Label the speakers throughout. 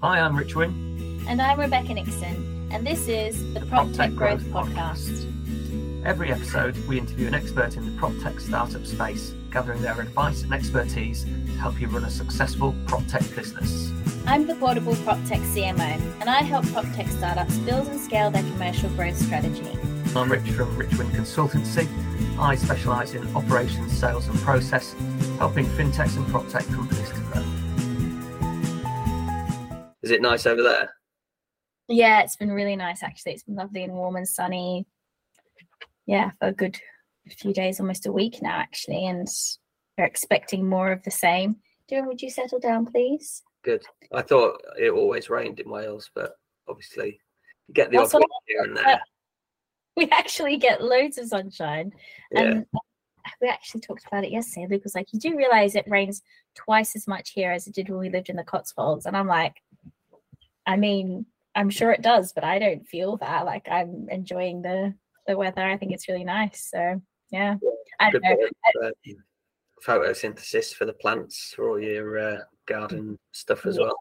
Speaker 1: Hi, I'm Rich Wynn.
Speaker 2: And I'm Rebecca Nixon, and this is the, Prop Tech Growth, Podcast.
Speaker 1: Every episode, we interview an expert in the prop tech startup space, gathering their advice and expertise to help you run a successful prop tech business.
Speaker 2: I'm the Portable Prop Tech CMO, and I help prop tech startups build and scale their commercial growth strategy.
Speaker 1: I'm Rich from Rich Wynn Consultancy. I specialise in operations, sales, and process, helping fintechs and prop tech companies to grow. Is it nice over there?
Speaker 2: Yeah, it's been really nice actually. It's been lovely and warm and sunny. Yeah, for a good few days, almost a week now actually, and we're expecting more of the same. Dylan, would you settle down, please?
Speaker 1: Good. I thought it always rained in Wales, but obviously you get the
Speaker 2: That's
Speaker 1: odd here and there.
Speaker 2: We actually get loads of sunshine.
Speaker 1: Yeah.
Speaker 2: And we actually talked about it yesterday. Luke was like, You do realize it rains twice as much here as it did when we lived in the Cotswolds. And I'm like, I mean, I'm sure it does, but I don't feel that. Like I'm enjoying the the weather. I think it's really nice. So yeah. I don't know.
Speaker 1: bit uh, photosynthesis for the plants for all your uh, garden stuff as
Speaker 2: Yeah.
Speaker 1: well.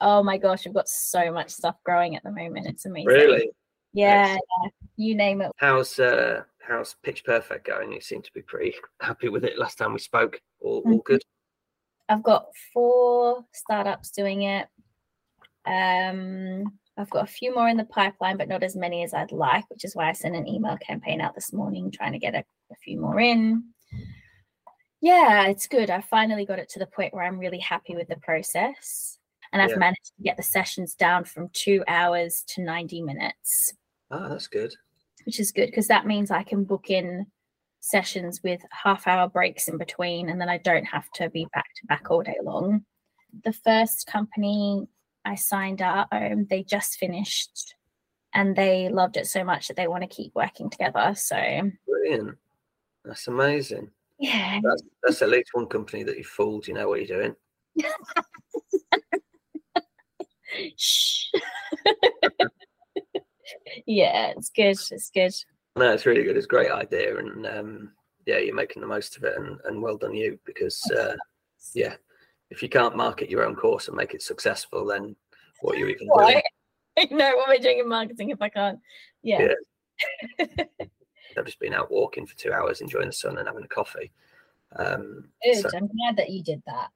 Speaker 2: Oh my gosh, we've got so much stuff growing at the moment. It's amazing.
Speaker 1: Really?
Speaker 2: Yeah, yeah. You name it.
Speaker 1: How's uh, how's Pitch Perfect going? You seem to be pretty happy with it. Last time we spoke, all, all
Speaker 2: Mhm.
Speaker 1: good.
Speaker 2: I've got four startups doing it. Um, I've got a few more in the pipeline, but not as many as I'd like, which is why I sent an email campaign out this morning trying to get a, a few more in. Yeah, it's good. I finally got it to the point where I'm really happy with the process. And I've
Speaker 1: Yeah.
Speaker 2: managed to get the sessions down from two hours to 90 minutes,
Speaker 1: Ah, that's good.
Speaker 2: which is good because that means I can book in sessions with half hour breaks in between and then I don't have to be back to back all day long. The first company I signed up, um, they just finished and they loved it so much that they want to keep working together. So,
Speaker 1: Brilliant. That's amazing.
Speaker 2: yeah.
Speaker 1: That's, that's at least one company that you fooled. You know what you're doing.
Speaker 2: Shh. yeah, it's good. It's good.
Speaker 1: No, it's really good. It's a great idea, and um, yeah, you're making the most of it, and, and well done you. Because uh, yeah, if you can't market your own course and make it successful, then what are you even doing?
Speaker 2: Why? no, what am I doing in marketing if I can't? Yeah.
Speaker 1: I've just been out walking for two hours, enjoying the sun and having a coffee. Um,
Speaker 2: Good.
Speaker 1: so-
Speaker 2: I'm glad that you did that.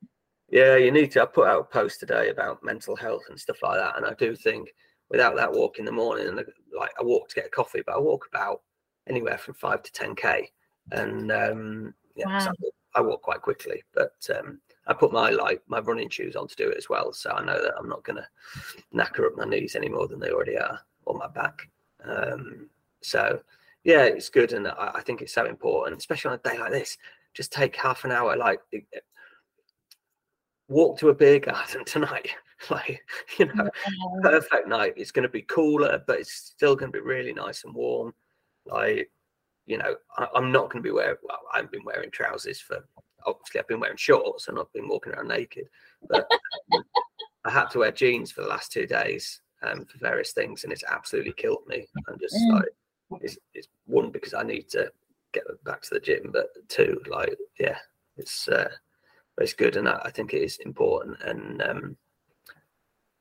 Speaker 1: Yeah, you need to. I put out a post today about mental health and stuff like that, and I do think without that walk in the morning, and like I walk to get a coffee, but I walk about anywhere from five to ten k, and um, yeah, so
Speaker 2: Wow.
Speaker 1: I, walk, I walk quite quickly. But um, I put my like my running shoes on to do it as well, so I know that I'm not going to knacker up my knees any more than they already are, or my back. Um, so yeah, it's good, and I, I think it's so important, especially on a day like this. Just take half an hour, like walk to a beer garden tonight. like, you know,
Speaker 2: Um,
Speaker 1: perfect night. It's going to be cooler, but it's still going to be really nice and warm. Like, you know, I, I'm not going to be wearing, well, I haven't been wearing trousers for, obviously, I've been wearing shorts and I've been walking around naked. But um, I had to wear jeans for the last two days um, for various things, and it's absolutely killed me. I'm just
Speaker 2: Mm.
Speaker 1: like, it's, it's one, because I need to get back to the gym, but two, like, yeah, it's, uh, it's good. And I, I think it is important. And, um,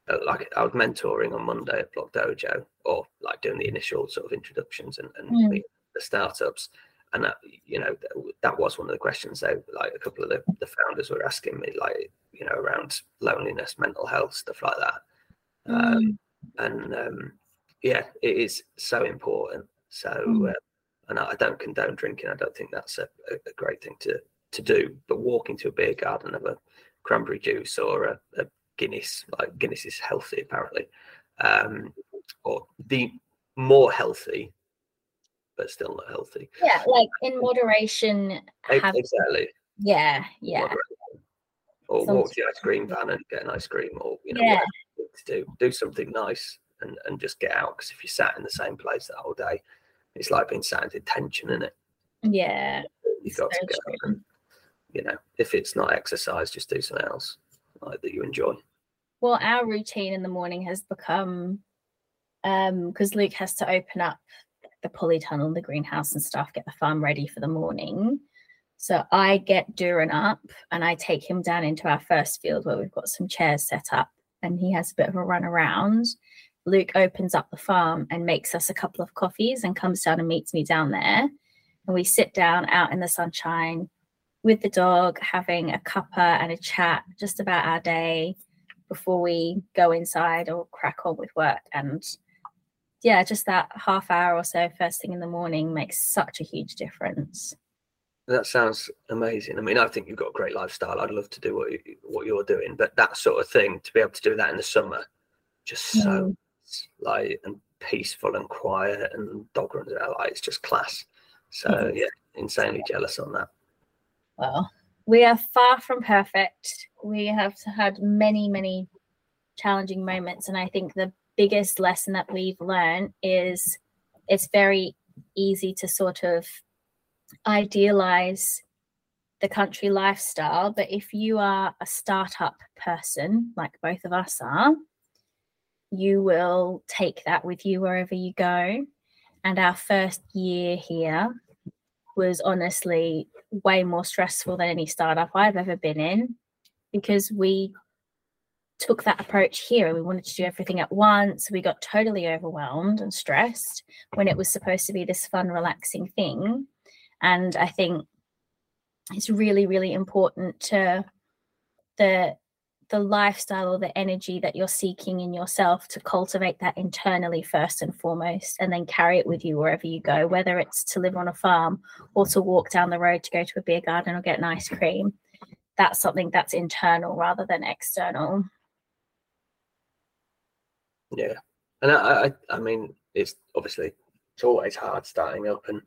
Speaker 1: uh, like I was mentoring on Monday at Block Dojo, or like doing the initial sort of introductions and, and
Speaker 2: Mm.
Speaker 1: the startups. And that, you know, that, that was one of the questions they like a couple of the, the founders were asking me, like, you know, around loneliness, mental health, stuff like that. Um,
Speaker 2: Mm.
Speaker 1: and um, yeah, it is so important. So,
Speaker 2: Mm.
Speaker 1: uh, and I I don't condone drinking. I don't think that's a, a, great thing to to do. But walking to a beer garden of a cranberry juice or a, a Guinness, like Guinness is healthy apparently, um, or the more healthy, but still not healthy.
Speaker 2: yeah, like in moderation. Have,
Speaker 1: Exactly.
Speaker 2: yeah, yeah.
Speaker 1: moderation. Or walk to the ice cream van and get an ice cream, or you know,
Speaker 2: Yeah.
Speaker 1: you to do do something nice and and just get out. Because if you sat in the same place the whole day, it's like being sat in detention, isn't it?
Speaker 2: Yeah.
Speaker 1: You've got to
Speaker 2: So
Speaker 1: go. And, you know, if it's not exercise, just do something else like that you enjoy.
Speaker 2: Well, our routine in the morning has become um because Luke has to open up the polytunnel, the greenhouse and stuff, get the farm ready for the morning. So I get Durin up and I take him down into our first field where we've got some chairs set up and he has a bit of a run around, Luke opens up the farm and makes us a couple of coffees and comes down and meets me down there. And we sit down out in the sunshine with the dog, having a cuppa and a chat just about our day before we go inside or crack on with work. And yeah, just that half hour or so first thing in the morning makes such a huge difference.
Speaker 1: That sounds amazing. I mean, I think you've got a great lifestyle. I'd love to do what you, what you're doing, but that sort of thing to be able to do that in the summer, just so mm. like and peaceful and quiet and dog runs out like it's just class. So mm-hmm. yeah, insanely jealous on that.
Speaker 2: Well, we are far from perfect. We have had many, many challenging moments, and I think the biggest lesson that we've learned is it's very easy to sort of idealize the country lifestyle. But if you are a startup person, like both of us are, you will take that with you wherever you go. And our first year here was honestly way more stressful than any startup I've ever been in because we took that approach here we wanted to do everything at once. We got totally overwhelmed and stressed when it was supposed to be this fun, relaxing thing. And I think it's really, really important to the the lifestyle or the energy that you're seeking in yourself to cultivate that internally first and foremost and then carry it with you wherever you go whether it's to live on a farm or to walk down the road to go to a beer garden or get an ice cream that's something that's internal rather than external
Speaker 1: yeah, and I, I, I mean, it's obviously it's always hard starting up, and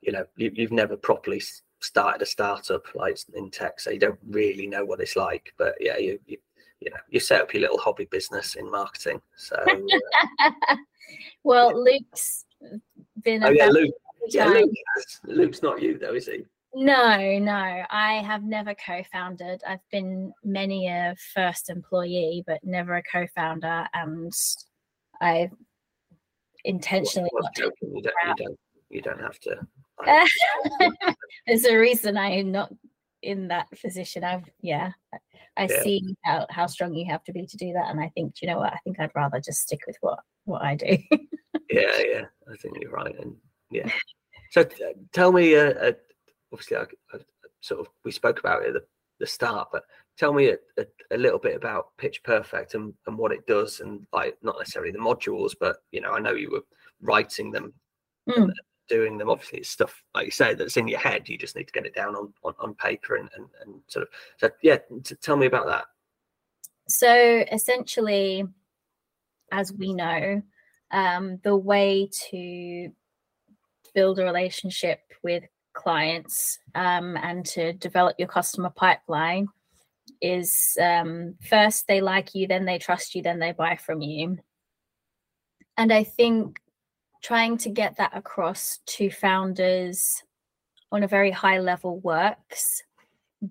Speaker 1: you know, you, you've never properly started a startup like in tech, so you don't really know what it's like. But yeah, you, you you know you set up your little hobby business in marketing. So uh,
Speaker 2: well, Luke's been.
Speaker 1: Oh yeah, Luke. Yeah, Luke Luke's not you though, is he?
Speaker 2: No, no, I have never co-founded. I've been many a first employee, but never a co-founder, and I intentionally.
Speaker 1: Well, well, you, don't, you, don't, you don't have to.
Speaker 2: There's a reason I am not in that position. I've yeah, I yeah. see how how strong you have to be to do that, and I think you know what? I think I'd rather just stick with what what I do.
Speaker 1: yeah, yeah, I think you're right, and yeah. So uh, tell me a, obviously I, I, sort of we spoke about it at the, the start, but tell me a, a, a, little bit about Pitch Perfect and, and what it does, and like not necessarily the modules, but you know I know you were writing them, mm. doing them. Obviously, it's stuff like you say that's in your head. You just need to get it down on on, on paper and, and and sort of. So yeah, t- tell me about that.
Speaker 2: So essentially, as we know, um, the way to build a relationship with clients um, and to develop your customer pipeline is um, first they like you, then they trust you, then they buy from you. And I think trying to get that across to founders on a very high level works,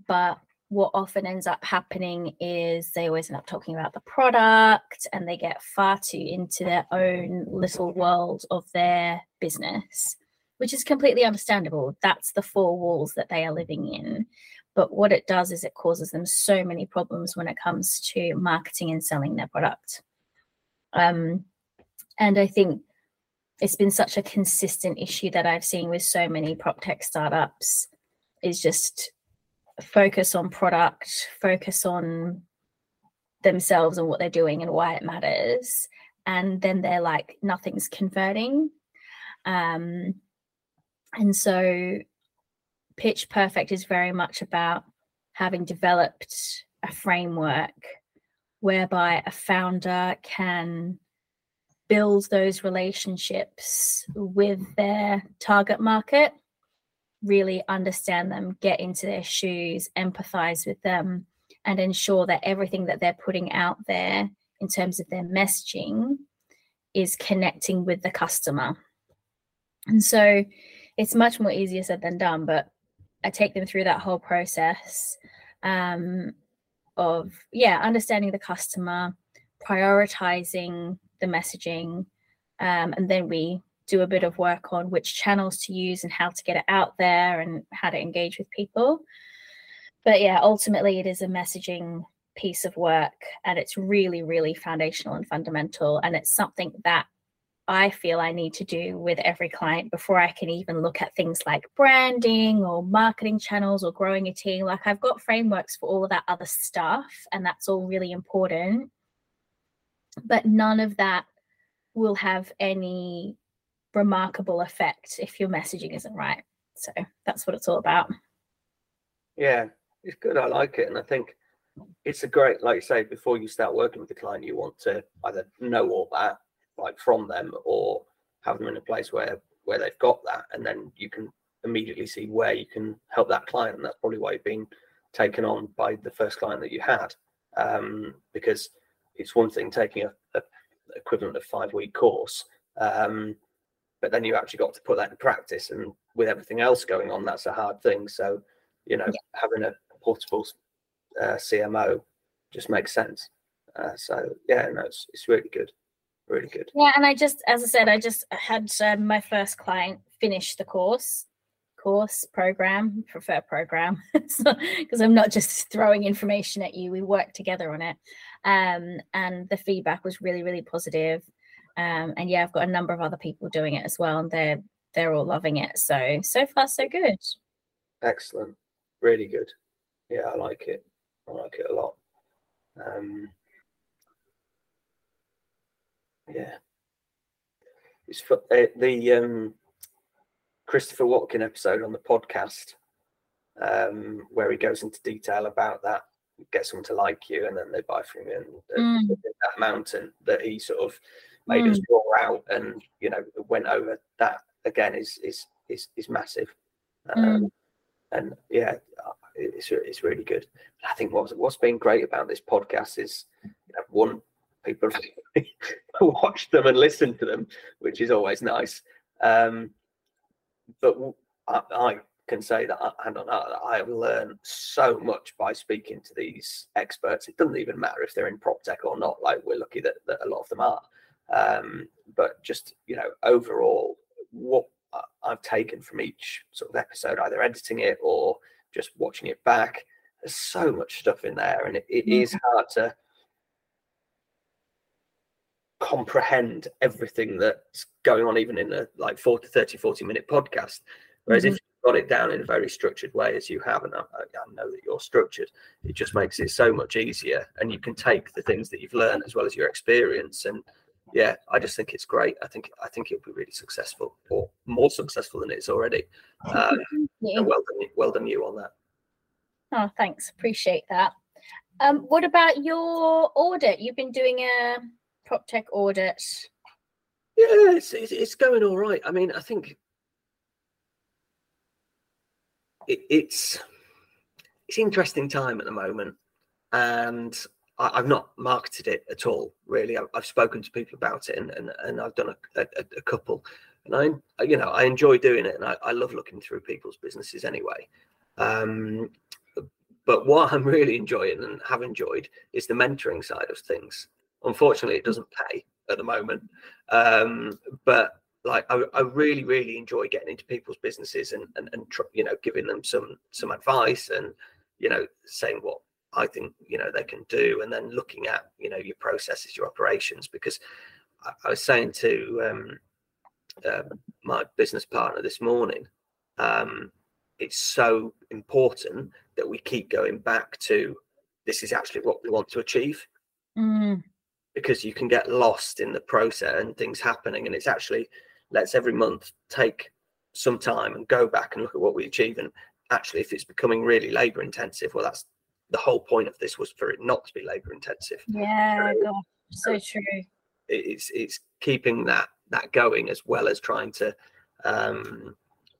Speaker 2: but what often ends up happening is they always end up talking about the product and they get far too into their own little world of their business which is completely understandable. That's the four walls that they are living in. But what it does is it causes them so many problems when it comes to marketing and selling their product. Um, and I think it's been such a consistent issue that I've seen with so many prop tech startups is just focus on product, focus on themselves and what they're doing and why it matters. And then they're like, nothing's converting. Um, and so, Pitch Perfect is very much about having developed a framework whereby a founder can build those relationships with their target market, really understand them, get into their shoes, empathize with them, and ensure that everything that they're putting out there in terms of their messaging is connecting with the customer. And so it's much more easier said than done, but I take them through that whole process um, of, yeah, understanding the customer, prioritizing the messaging, um, and then we do a bit of work on which channels to use and how to get it out there and how to engage with people. But yeah, ultimately, it is a messaging piece of work and it's really really foundational and fundamental and it's something that I feel I need to do with every client before I can even look at things like branding or marketing channels or growing a team. Like I've got frameworks for all of that other stuff, and that's all really important. But none of that will have any remarkable effect if your messaging isn't right. So that's what it's all about.
Speaker 1: Yeah, it's good. I like it. And I think it's a great, like you say, before you start working with the client, you want to either know all that like from them or have them in a place where where they've got that. And then you can immediately see where you can help that client. And that's probably why you've been taken on by the first client that you had. Um, because it's one thing taking a, a equivalent of five week course um, but then you actually got to put that in practice. And with everything else going on that's a hard thing. So you know yeah. having a portable uh, cmo just makes sense. Uh, so yeah no it's, it's really good really good.
Speaker 2: Yeah, and I just, as I said, I just had um, my first client finish the course, course program, prefer program, because I'm not just throwing information at you. We work together on it, um, and the feedback was really, really positive. Um, and yeah, I've got a number of other people doing it as well, and they're they're all loving it. So so far, so good.
Speaker 1: Excellent, really good. Yeah, I like it. I like it a lot. Um, yeah. It's for, uh, the um, Christopher Watkin episode on the podcast um, where he goes into detail about that, get someone to like you, and then they buy from you. And mm. that mountain that he sort of made mm. us draw out, and you know, went over that again is is is is massive. Um, mm. And yeah, it's it's really good. I think what's what's been great about this podcast is you know, one people watch them and listen to them, which is always nice. Um, but I, I, can say that I, I have learned so much by speaking to these experts. It doesn't even matter if they're in prop tech or not. Like we're lucky that, that a lot of them are. Um, but just you know, overall, what I've taken from each sort of episode, either editing it or just watching it back, there's so much stuff in there, and it, it is hard to comprehend everything that's going on even in a like 40 30 40 minute podcast. Whereas mm-hmm. if you've got it down in a very structured way as you have and I, I, know that you're structured it just makes it so much easier. And you can take the things that you've learned as well as your experience. And yeah i just think it's great. I think i think it'll be really successful or more successful than it's already. Um, well done well done you on that.
Speaker 2: Oh thanks. Appreciate that. Um, what about your audit? You've been doing a prop tech audit?
Speaker 1: Yeah, it's, it's, it's going all right. I mean, I think it, it's it's interesting time at the moment, and I, have not marketed it at all. Really, I've, I've, spoken to people about it, and and, and I've done a, a, a, couple, and I you know I enjoy doing it, and I, I love looking through people's businesses anyway. Um, but what I'm really enjoying and have enjoyed is the mentoring side of things. Unfortunately, it doesn't pay at the moment. Um, but like I, I, really, really enjoy getting into people's businesses and and, and tr- you know giving them some some advice and you know saying what I think you know they can do, and then looking at you know your processes, your operations. Because I, I was saying to um, uh, my business partner this morning, um, it's so important that we keep going back to this is actually what we want to achieve.
Speaker 2: Mm
Speaker 1: because you can get lost in the process and things happening. And it's actually let's every month take some time and go back and look at what we achieve. And actually, if it's becoming really labor intensive, well, that's the whole point of this was for it not to be labor intensive.
Speaker 2: Yeah, so, God, so true.
Speaker 1: It's it's keeping that that going as well as trying to um,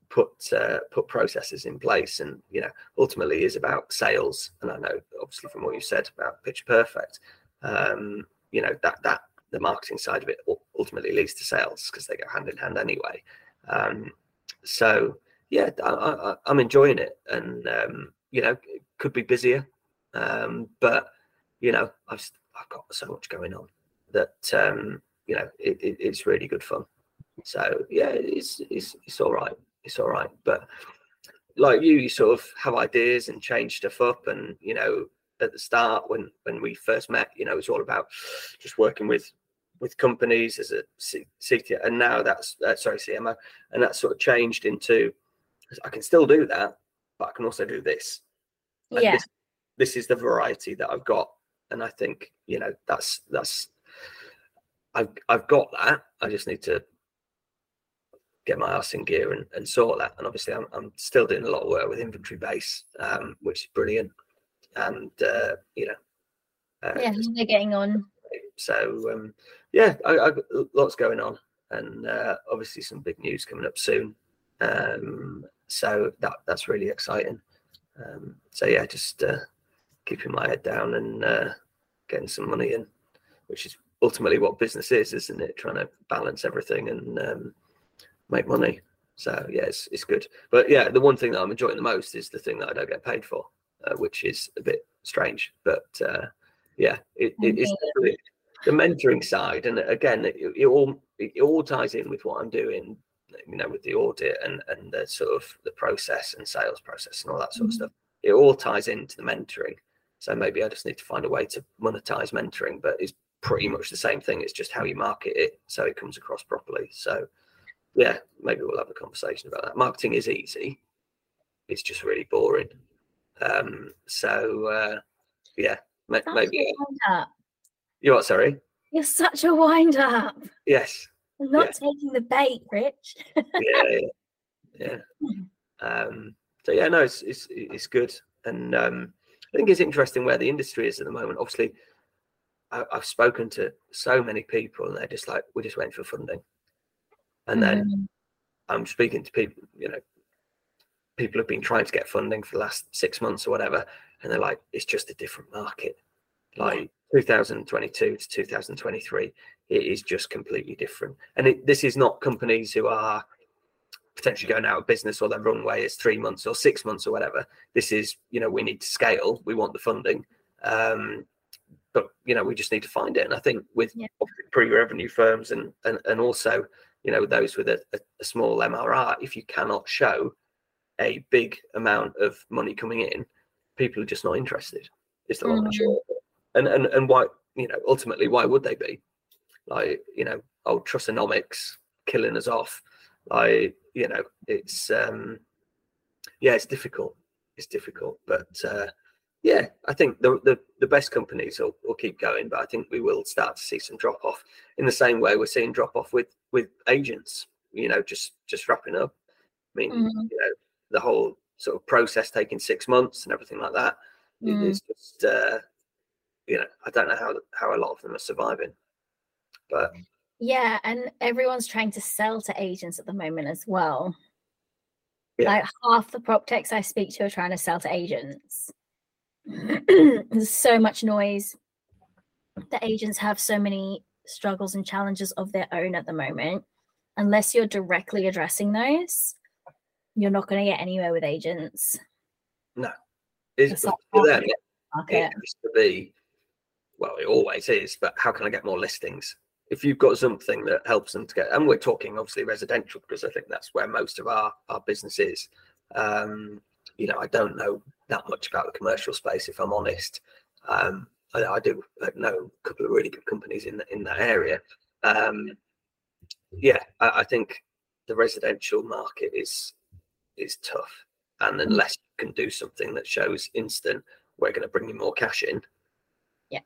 Speaker 1: put uh, put processes in place and you know ultimately is about sales and i know obviously from what you said about pitch perfect um, you know that that the marketing side of it ultimately leads to sales because they go hand in hand anyway. Um, so yeah, I, am enjoying it, and um, you know, it could be busier, um, but you know, I've I've got so much going on that um, you know it, it, it's really good fun. So yeah, it's it's it's all right. It's all right, but like you, you sort of have ideas and change stuff up, and you know, at the start when when we first met. You know, it's all about just working with with companies as a CTO, and now that's uh, sorry CMO, and that's sort of changed into I can still do that, but I can also do this. And
Speaker 2: Yeah.
Speaker 1: This, this is the variety that I've got, and I think you know that's that's I've I've got that. I just need to get my ass in gear and, and sort that. And obviously, I'm I'm still doing a lot of work with InventoryBase, um, which is brilliant. And uh, you know, uh,
Speaker 2: Yeah, they're getting on.
Speaker 1: so um, yeah, I, got lots going on, and uh, obviously some big news coming up soon. Um, so that that's really exciting. Um, so yeah, just uh, keeping my head down and uh, getting some money in, which is ultimately what business is, isn't it? Trying to balance everything and um, make money. So yeah, it's, it's good. But yeah, the one thing that I'm enjoying the most is the thing that I don't get paid for, uh, which is a bit strange. But uh, yeah, it, it, it's the mentoring side, and again, it, it all it all ties in with what I'm doing. You know, with the audit and and the sort of the process and sales process and all that sort of
Speaker 2: Mhm.
Speaker 1: stuff. It all ties into the mentoring. So maybe I just need to find a way to monetize mentoring, but it's pretty much the same thing. It's just how you market it so it comes across properly. So yeah, maybe we'll have a conversation about that. Marketing is easy. It's just really boring. Um, so uh, yeah,
Speaker 2: a
Speaker 1: maybe
Speaker 2: wind up.
Speaker 1: you what? Sorry.
Speaker 2: You're such a wind up.
Speaker 1: Yes.
Speaker 2: I'm not
Speaker 1: Yeah.
Speaker 2: taking the bait, Rich.
Speaker 1: Yeah. yeah. yeah. Um, so yeah, no, it's it's it's good, and um, I think it's interesting where the industry is at the moment. Obviously, I, I've spoken to so many people, and they're just like, we're just went for funding, and then
Speaker 2: Mhm.
Speaker 1: I'm speaking to people, you know, people have been trying to get funding for the last six months or whatever, and they're like, it's just a different market. Like 2022 to 2023, it is just completely different. And it, this is not companies who are potentially going out of business or their runway is three months or six months or whatever. This is, you know, we need to scale, we want the funding. Um, but you know, we just need to find it. And I think with
Speaker 2: Yeah.
Speaker 1: pre-revenue firms and and and also you know those with a, a, a small MRR, if you cannot show a big amount of money coming in, people are just not interested. It's the long and. And and and why you know ultimately why would they be? Like you know, old Trussonomics killing us off. Like you know, it's um yeah, it's difficult. It's difficult, but uh, yeah, I think the, the the best companies will, will keep going, but I think we will start to see some drop off in the same way we're seeing drop off with with agents. You know, just just wrapping up. I mean,
Speaker 2: Mhm.
Speaker 1: you know, the whole sort of process taking six months and everything like that.
Speaker 2: Mm.
Speaker 1: is just uh, you know, I don't know how how a lot of them are surviving, but
Speaker 2: Yeah, and everyone's trying to sell to agents at the moment as well.
Speaker 1: Yeah.
Speaker 2: Like half the prop techs I speak to are trying to sell to agents. There's so much noise. The agents have so many struggles and challenges of their own at the moment. Unless you're directly addressing those, you're not going to get anywhere with agents.
Speaker 1: it's
Speaker 2: It's
Speaker 1: for them,
Speaker 2: market.
Speaker 1: it has to be well, it always is, but how can I get more listings? If you've got something that helps them to get, and we're talking obviously residential because I think that's where most of our our business is. Um, you know, I don't know that much about the commercial space, if I'm honest. Um, I, I do know a couple of really good companies in in that area. Um, yeah, I, I think the residential market is is tough, and mm. unless you can do something that shows instant, we're going to bring you more cash in.
Speaker 2: Yeah.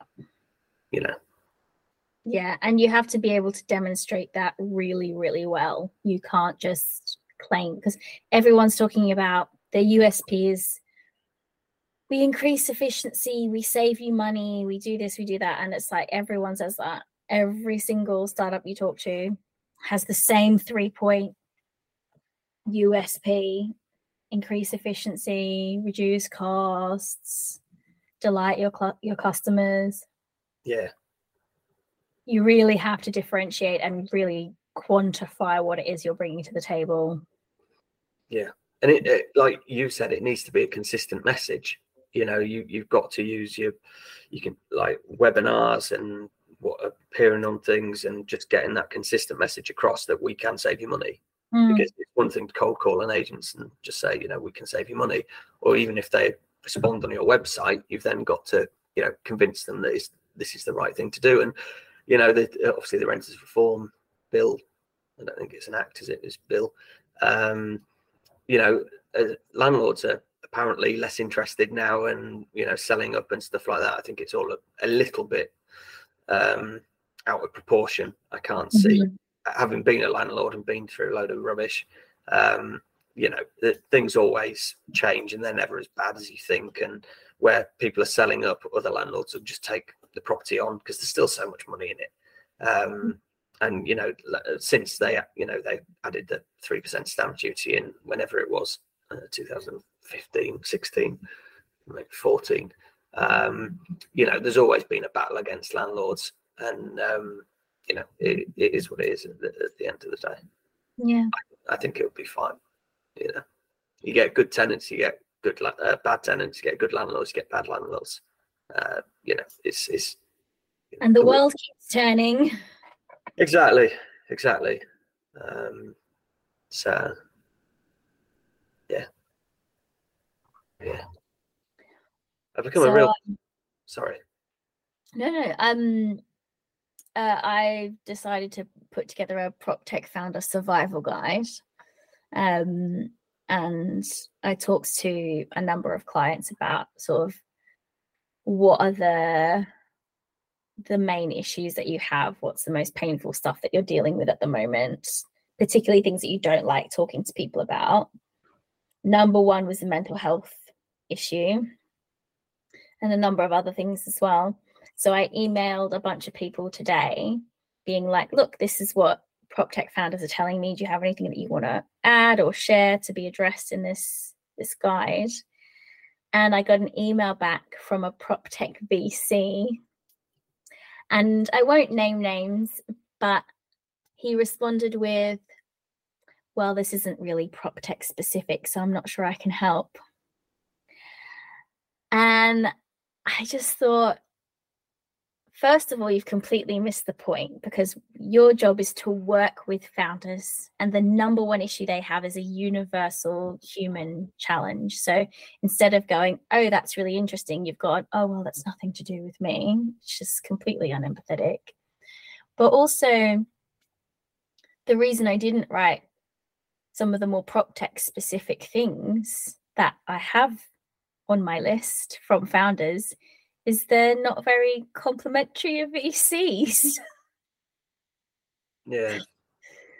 Speaker 1: You know,
Speaker 2: Yeah, and you have to be able to demonstrate that really, really well. You can't just claim because everyone's talking about their USPs. We increase efficiency, we save you money, we do this, we do that. And it's like everyone says that. Every single startup you talk to has the same three point USP increase efficiency, reduce costs, delight your, cl- your customers
Speaker 1: yeah,
Speaker 2: you really have to differentiate and really quantify what it is you're bringing to the table. Yeah.
Speaker 1: And it, it like you said, it needs to be a consistent message. You know, you you've got to use your, you can like webinars and what appearing on things and just getting that consistent message across that we can save you money.
Speaker 2: Mm,
Speaker 1: because it's one thing to cold call an agents and just say, you know, we can save you money. Or even if they respond on your website, you've then got to you know convince them that this is the right thing to do. And you know, the, obviously the renters reform bill. I don't think it's an act, is it? It's bill. Um, you know, uh, landlords are apparently less interested now, and you know, selling up and stuff like that. I think it's all a, a little bit um, out of proportion. I can't see, mm-hmm. Having been a landlord and been through a load of rubbish. Um, you know, things always change, and they're never as bad as you think. And where people are selling up, other landlords will just take the property on because there's still so much money in it. Um, and you know, since they you know they added the three percent stamp duty in whenever it was, uh, 2015, 16, maybe 14. Um, you know, there's always been a battle against landlords, and um, you know, it, it is what it is at the, at the end of the day.
Speaker 2: Yeah,
Speaker 1: I, I think it'll be fine. You know, you get good tenants, you get good uh, bad tenants, you get good landlords, you get bad landlords. Uh, you know, it's it's.
Speaker 2: And the world keeps turning.
Speaker 1: Exactly, exactly. Um, so, yeah, yeah. I've become so, a real. Um, sorry.
Speaker 2: No, no. Um, uh, I decided to put together a prop tech founder survival guide. Um, and I talked to a number of clients about sort of what are the the main issues that you have what's the most painful stuff that you're dealing with at the moment particularly things that you don't like talking to people about number one was the mental health issue and a number of other things as well so i emailed a bunch of people today being like look this is what prop tech founders are telling me do you have anything that you want to add or share to be addressed in this this guide and I got an email back from a prop tech VC. And I won't name names, but he responded with, Well, this isn't really prop tech specific, so I'm not sure I can help. And I just thought, first of all, you've completely missed the point because your job is to work with founders, and the number one issue they have is a universal human challenge. So instead of going, oh, that's really interesting, you've got, oh, well, that's nothing to do with me. It's just completely unempathetic. But also, the reason I didn't write some of the more prop tech specific things that I have on my list from founders is they're not very complimentary of VCs.
Speaker 1: Yeah.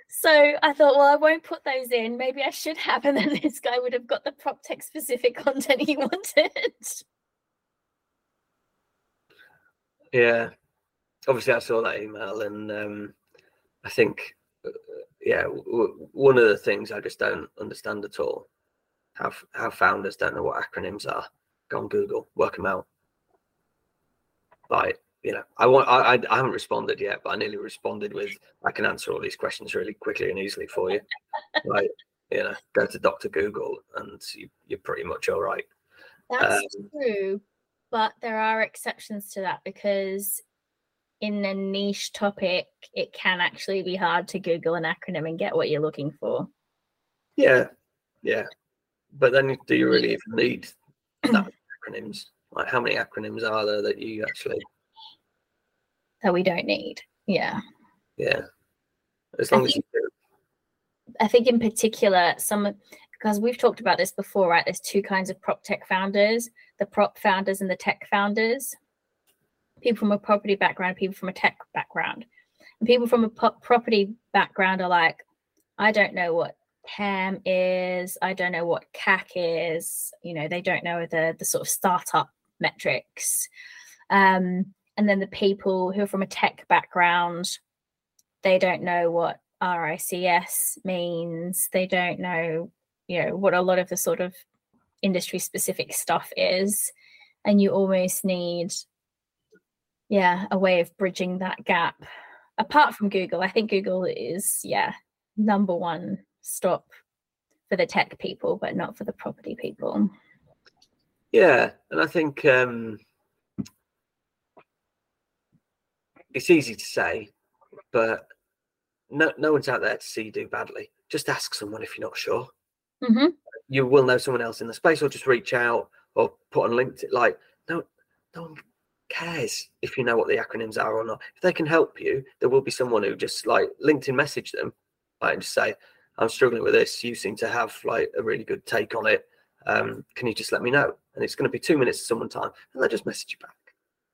Speaker 2: So I thought, well, I won't put those in. Maybe I should have, and then this guy would have got the prop tech specific content he wanted.
Speaker 1: Yeah, obviously I saw that email, and um, I think, uh, yeah, w- one of the things I just don't understand at all how how founders don't know what acronyms are. Go on Google, work them out like you know. I want I, I haven't responded yet but i nearly responded with i can answer all these questions really quickly and easily for you. Like you know go to dr google and you, you're pretty much all right.
Speaker 2: That's um, true but there are exceptions to that because in a niche topic it can actually be hard to google an acronym and get what you're looking for.
Speaker 1: Yeah yeah. But then do you really even need that acronyms like, how many acronyms are there that you actually
Speaker 2: that we don't need? Yeah.
Speaker 1: Yeah. As long I as think, you do.
Speaker 2: I think in particular, some because we've talked about this before, right? There's two kinds of prop tech founders: the prop founders and the tech founders. People from a property background, people from a tech background. And people from a property background are like, I don't know what PAM is. I don't know what CAC is. You know, they don't know the the sort of startup metrics. Um, and then the people who are from a tech background, they don't know what RICS means. They don't know, you know, what a lot of the sort of industry specific stuff is. And you almost need, yeah, a way of bridging that gap. Apart from Google, I think Google is, yeah, number one stop for the tech people, but not for the property people.
Speaker 1: Yeah, and I think um, it's easy to say, but no, no one's out there to see you do badly. Just ask someone if you're not sure.
Speaker 2: Mm-hmm.
Speaker 1: You will know someone else in the space, or just reach out or put on LinkedIn. Like, no, no one, cares if you know what the acronyms are or not? If they can help you, there will be someone who just like LinkedIn message them like, and just say, I'm struggling with this. You seem to have like a really good take on it. Um, can you just let me know? And it's going to be two minutes of someone time, and they'll just message you back.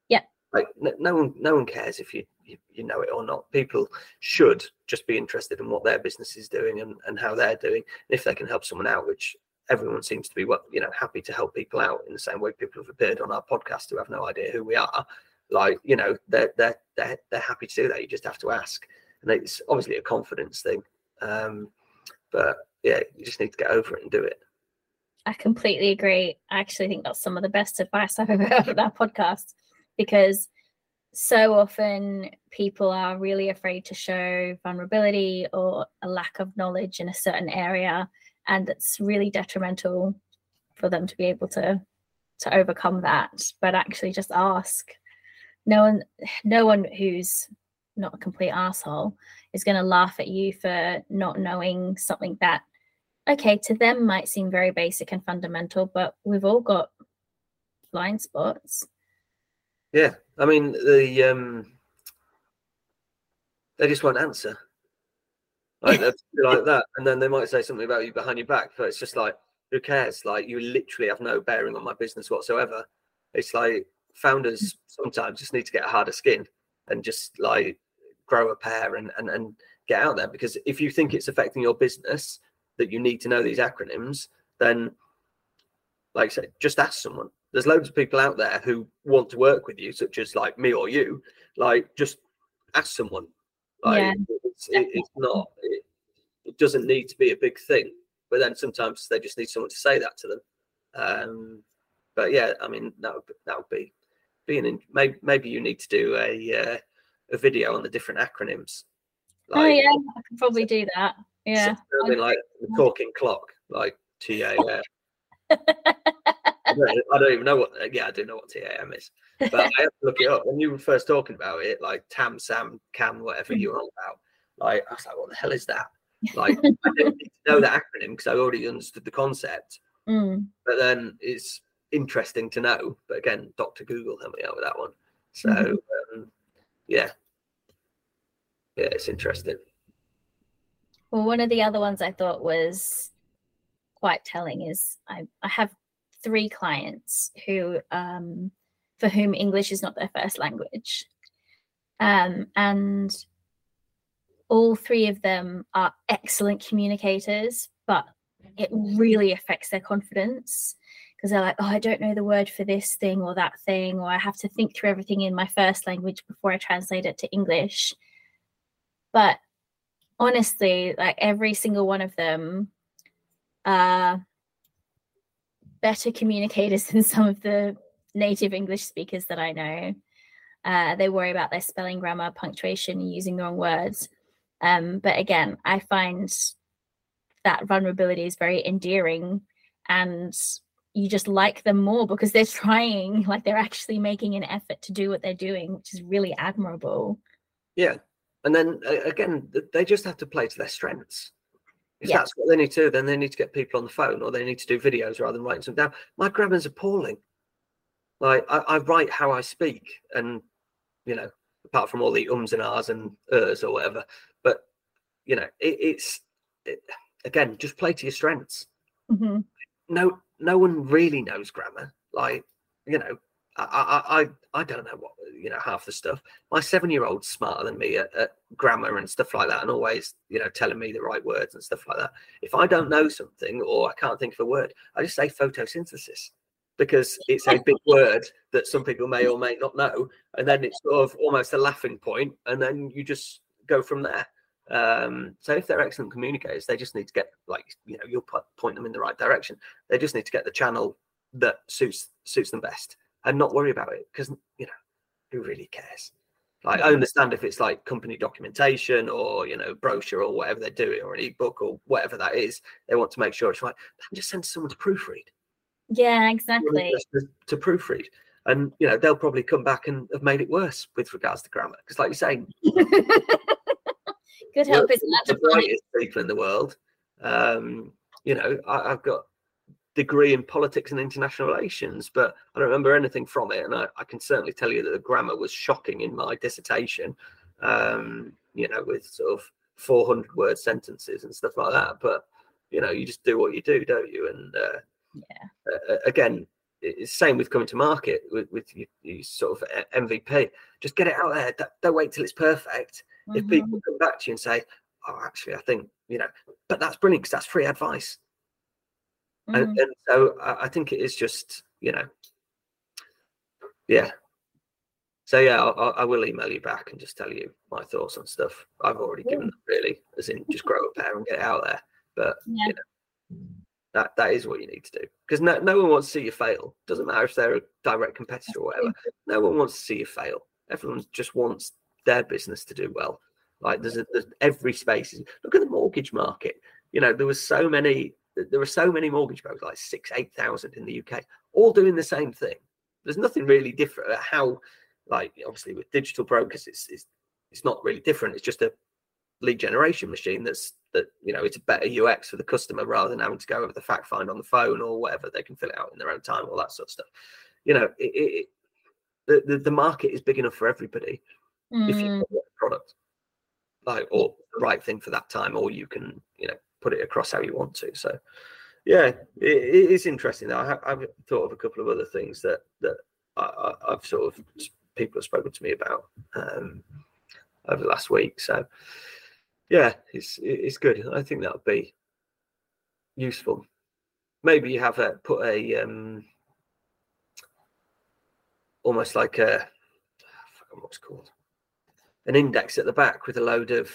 Speaker 2: Yeah.
Speaker 1: Like no, no one, no one cares if you, you you know it or not. People should just be interested in what their business is doing and, and how they're doing. And if they can help someone out, which everyone seems to be what you know happy to help people out in the same way people have appeared on our podcast who have no idea who we are like you know they're they're they're, they're happy to do that you just have to ask and it's obviously a confidence thing um but yeah you just need to get over it and do it
Speaker 2: I completely agree. I actually think that's some of the best advice I've ever heard on that podcast because so often people are really afraid to show vulnerability or a lack of knowledge in a certain area and it's really detrimental for them to be able to to overcome that but actually just ask no one no one who's not a complete asshole is going to laugh at you for not knowing something that okay to them might seem very basic and fundamental but we've all got blind spots.
Speaker 1: Yeah i mean the um they just won't answer. Like, like that. And then they might say something about you behind your back but it's just like who cares? Like you literally have no bearing on my business whatsoever. It's like founders sometimes just need to get a harder skin and just like grow a pair and, and and get out there. Because if you think it's affecting your business that you need to know these acronyms then like I said just ask someone. There's loads of people out there who want to work with you such as like me or you. Like just ask someone. Like
Speaker 2: Yeah,
Speaker 1: it's, it, it's not it, it doesn't need to be a big thing but then sometimes they just need someone to say that to them. Um but yeah i mean that would be- that would be being in maybe maybe you need to do a uh, a video on the different acronyms.
Speaker 2: Oh yeah i can probably do that yeah
Speaker 1: something like the talking clock like tam I don't, I don't even know what yeah i do know what tam is but i have to look it up when you were first talking about it like tam sam cam whatever you were on about like i was like what the hell is that like i didn't need to know the acronym because i already understood the concept
Speaker 2: Mm,
Speaker 1: but then it's interesting to know. But again, Doctor Google helped me out with that one. So
Speaker 2: Mhm.
Speaker 1: um, yeah, yeah, it's interesting.
Speaker 2: Well, one of the other ones I thought was quite telling is I, I have three clients who um, for whom English is not their first language. Um, and all three of them are excellent communicators, but it really affects their confidence because they're like, oh, I don't know the word for this thing or that thing, or I have to think through everything in my first language before I translate it to English. But honestly, like every single one of them are better communicators than some of the native English speakers that I know. Uh, they worry about their spelling, grammar, punctuation, using the wrong words. Um, but again, I find that vulnerability is very endearing and you just like them more because they're trying, like they're actually making an effort to do what they're doing, which is really admirable.
Speaker 1: Yeah, and then uh, again, they just have to play to their strengths. If
Speaker 2: Yeah.
Speaker 1: that's what they need to do, then they need to get people on the phone or they need to do videos rather than writing something down. My grammar's appalling. Like I, I write how I speak, and you know, apart from all the ums and ahs and ers or whatever, but you know, it, it's it, again just play to your strengths.
Speaker 2: Mhm.
Speaker 1: no no one really knows grammar like you know i i i, I don't know what you know half the stuff. My seven year old's smarter than me at, at grammar and stuff like that and always you know telling me the right words and stuff like that. If i don't know something or i can't think of a word i just say photosynthesis because it's a big word that some people may or may not know and then it's sort of almost a laughing point and then you just go from there. Um, so if they're excellent communicators, they just need to get like you know you'll point them in the right direction. They just need to get the channel that suits suits them best and not worry about it because you know who really cares. Like I understand if it's like company documentation or you know brochure or whatever they're doing or an ebook or whatever that is, they want to make sure it's right. Then just send someone to proofread.
Speaker 2: Yeah, exactly.
Speaker 1: To, proofread. And you know they'll probably come back and have made it worse with regards to grammar because, like you're saying,
Speaker 2: Good help is not
Speaker 1: the brightest people in the world. Um, you know, I, I've got degree in politics and international relations, but I don't remember anything from it. And I, I can certainly tell you that the grammar was shocking in my dissertation, um, you know, with sort of 400 word sentences and stuff like that. But, you know, you just do what you do, don't you? And uh,
Speaker 2: yeah.
Speaker 1: uh, again, it's same with coming to market with, with you, you sort of uh, MVP. Just get it out there. Don't, don't wait till it's perfect. Mm-hmm. If people come back to you and say, "Oh, actually, I think you know," but that's brilliant because that's free advice. Mm-hmm. And, and, so I, I think it is just you know, yeah. So yeah, I'll, I will email you back and just tell you my thoughts on stuff. I've already given them really, as in just grow a pair and get it out there. But yeah. you know, that that is what you need to do because no, no one wants to see you fail. Doesn't matter if they're a direct competitor or whatever. No one wants to see you fail. Everyone just wants their business to do well. Like there's, a, there's every space. Look at the mortgage market. You know there was so many. There are so many mortgage brokers, like six, eight thousand in the UK, all doing the same thing. There's nothing really different. How, like obviously with digital brokers, it's it's, it's not really different. It's just a lead generation machine that's that you know it's a better UX for the customer rather than having to go over the fact find on the phone or whatever. They can fill it out in their own time, all that sort of stuff. You know, it, it, the, the, the market is big enough for everybody mm. if you mm. product like or the right thing for that time, or you can you know put it across how you want to. So yeah, it, it is interesting. I have, I've thought of a couple of other things that that I, have sort of people have spoken to me about um, over the last week. So yeah, it's it's good. I think that would be useful. Maybe you have a put a um almost like a what's called an index at the back with a load of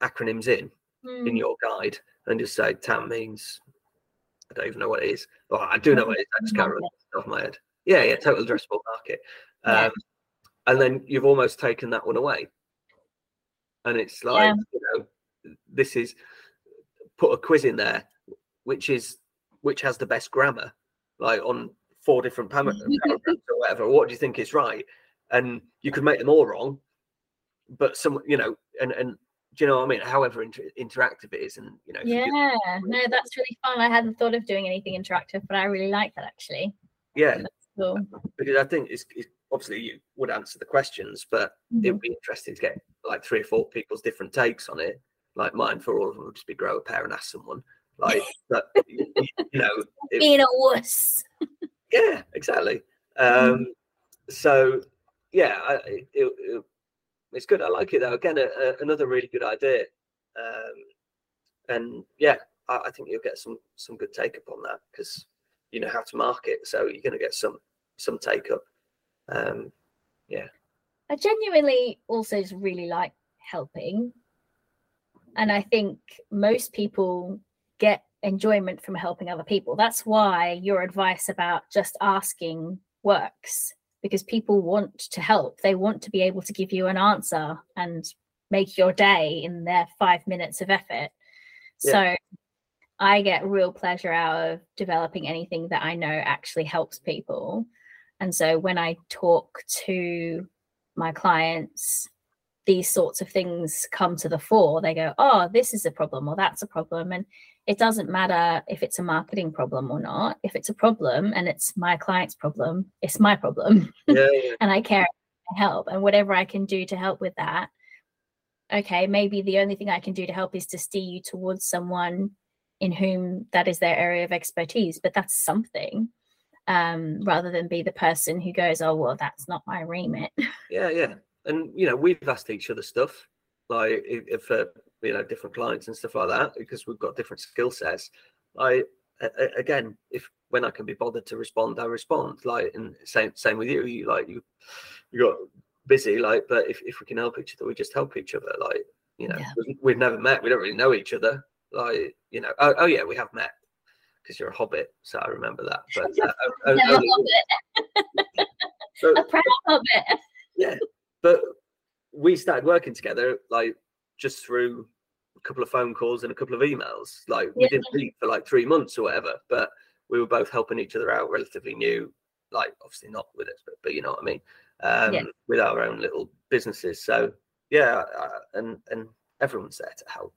Speaker 1: acronyms in mm. in hmm. your guide and just say TAM means I don't even know what it is. Well, I do know what it is. I just can't remember off my head. Yeah, yeah, total addressable market. Um, yeah. And then you've almost taken that one away and it's like yeah. you know this is put a quiz in there which is which has the best grammar like on four different paragraphs or whatever what do you think is right and you could make them all wrong but some you know and and do you know what I mean? However inter- interactive it is, and you know.
Speaker 2: Yeah, no, that's really fun. I hadn't thought of doing anything interactive, but I really like that actually.
Speaker 1: Yeah, cool. because I think it's, it's obviously you would answer the questions, but mm-hmm. it would be interesting to get like three or four people's different takes on it. Like mine for all of them would just be grow a pair and ask someone. Like, but you, you know,
Speaker 2: it, being a wuss.
Speaker 1: yeah, exactly. Mm-hmm. Um, mm-hmm. So yeah, I, it, it, it's good. I like it though. Again, a, a, another really good idea. Um, and yeah, I, I think you'll get some some good take up on that because you know how to market, so you're going to get some some take up um, yeah.
Speaker 2: I genuinely also just really like helping. And I think most people get enjoyment from helping other people. That's why your advice about just asking works because people want to help. They want to be able to give you an answer and make your day in their five minutes of effort. Yeah. So I get real pleasure out of developing anything that I know actually helps people. And so when I talk to my clients, these sorts of things come to the fore. They go, oh, this is a problem or that's a problem. And it doesn't matter if it's a marketing problem or not. If it's a problem and it's my client's problem, it's my problem. Yeah, yeah. and I care and help. And whatever I can do to help with that, okay, maybe the only thing I can do to help is to steer you towards someone in whom that is their area of expertise, but that's something um, rather than be the person who goes, "Oh, well, that's not my remit."
Speaker 1: Yeah, yeah, and you know, we've asked each other stuff like if, uh, you know different clients and stuff like that because we've got different skill sets. I again, if when I can be bothered to respond, I respond. Like, and same same with you. You like you you got busy, like, but if if we can help each other, we just help each other. Like, you know, yeah. we've never met, we don't really know each other. Like, you know, oh, oh yeah, we have met because you're a hobbit, so I remember that. But uh,
Speaker 2: oh, hobbit. but, a proud hobbit.
Speaker 1: yeah, but we started working together like just through a couple of phone calls and a couple of emails. Like we yeah. didn't meet for like three months or whatever, but we were both helping each other out, relatively new. Like obviously not with us, but but you know what I mean. Um, yeah. With our own little businesses, so yeah, uh, and and everyone's there to help.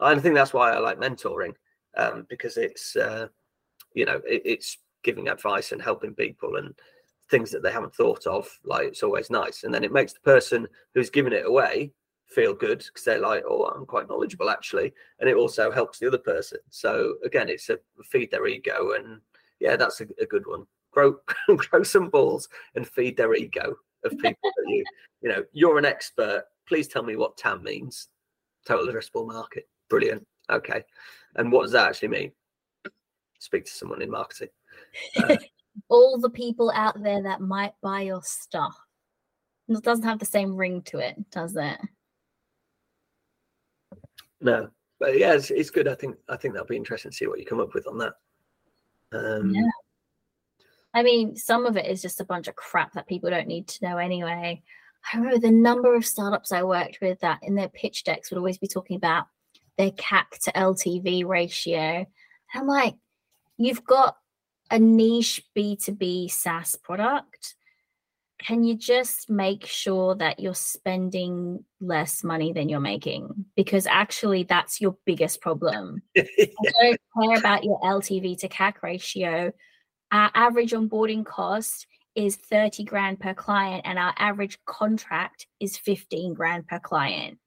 Speaker 1: I think that's why I like mentoring um, because it's uh, you know, it, it's giving advice and helping people and things that they haven't thought of. Like it's always nice, and then it makes the person who's giving it away feel good because they're like, oh, I'm quite knowledgeable actually, and it also helps the other person. So again, it's a feed their ego, and yeah, that's a, a good one. Grow grow some balls and feed their ego of people that you you know you're an expert. Please tell me what TAM means. Total addressable market. Brilliant. Okay. And what does that actually mean? Speak to someone in marketing.
Speaker 2: Uh, All the people out there that might buy your stuff. It doesn't have the same ring to it, does it?
Speaker 1: No, but yeah, it's, it's good. I think I think that'll be interesting to see what you come up with on that. Um,
Speaker 2: yeah. I mean, some of it is just a bunch of crap that people don't need to know anyway. I remember the number of startups I worked with that in their pitch decks would always be talking about their CAC to LTV ratio. And I'm like, you've got a niche B2B SaaS product can you just make sure that you're spending less money than you're making? Because actually, that's your biggest problem. yeah. I don't care about your LTV to CAC ratio. Our average onboarding cost is 30 grand per client, and our average contract is 15 grand per client.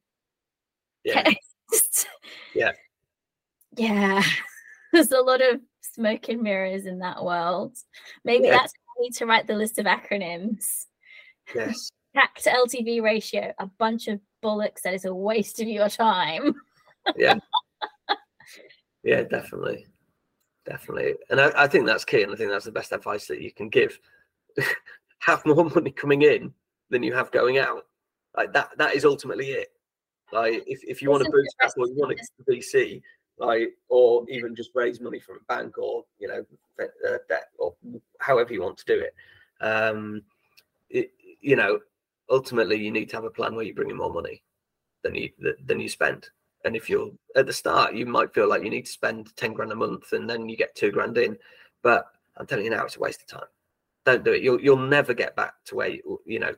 Speaker 1: Yeah. yeah.
Speaker 2: Yeah. There's a lot of smoke and mirrors in that world. Maybe yeah. that's need to write the list of acronyms.
Speaker 1: Yes.
Speaker 2: CAC to LTV ratio, a bunch of bullocks that is a waste of your time.
Speaker 1: yeah. Yeah, definitely. Definitely. And I, I think that's key. And I think that's the best advice that you can give. have more money coming in than you have going out. Like that, that is ultimately it. Like if, if you want to bootstrap or you want to VC, like or even just raise money from a bank or you know uh, debt or however you want to do it. Um it, you know ultimately you need to have a plan where you bring in more money than you than you spend. And if you're at the start you might feel like you need to spend 10 grand a month and then you get two grand in but i'm telling you now it's a waste of time. Don't do it. You'll you'll never get back to where you you know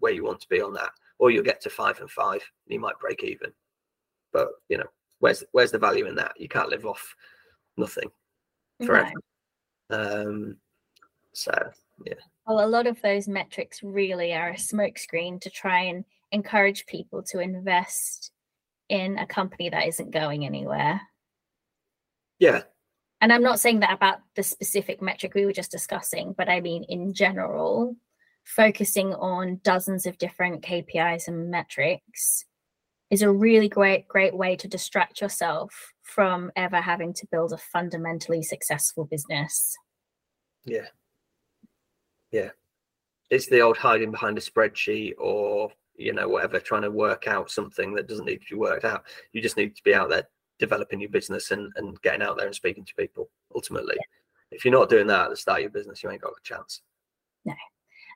Speaker 1: where you want to be on that or you'll get to five and five. And you might break even but you know where's where's the value in that? You can't live off nothing forever. Um, so yeah.
Speaker 2: Well, a lot of those metrics really are a smokescreen to try and encourage people to invest in a company that isn't going anywhere.
Speaker 1: Yeah.
Speaker 2: And I'm not saying that about the specific metric we were just discussing, but I mean in general, focusing on dozens of different KPIs and metrics is a really great great way to distract yourself from ever having to build a fundamentally successful business.
Speaker 1: Yeah. Yeah. It's the old hiding behind a spreadsheet or you know whatever trying to work out something that doesn't need to be worked out. You just need to be out there developing your business and, and getting out there and speaking to people ultimately. Yeah. if you're not doing that at the start of your business you ain't got a chance.
Speaker 2: No.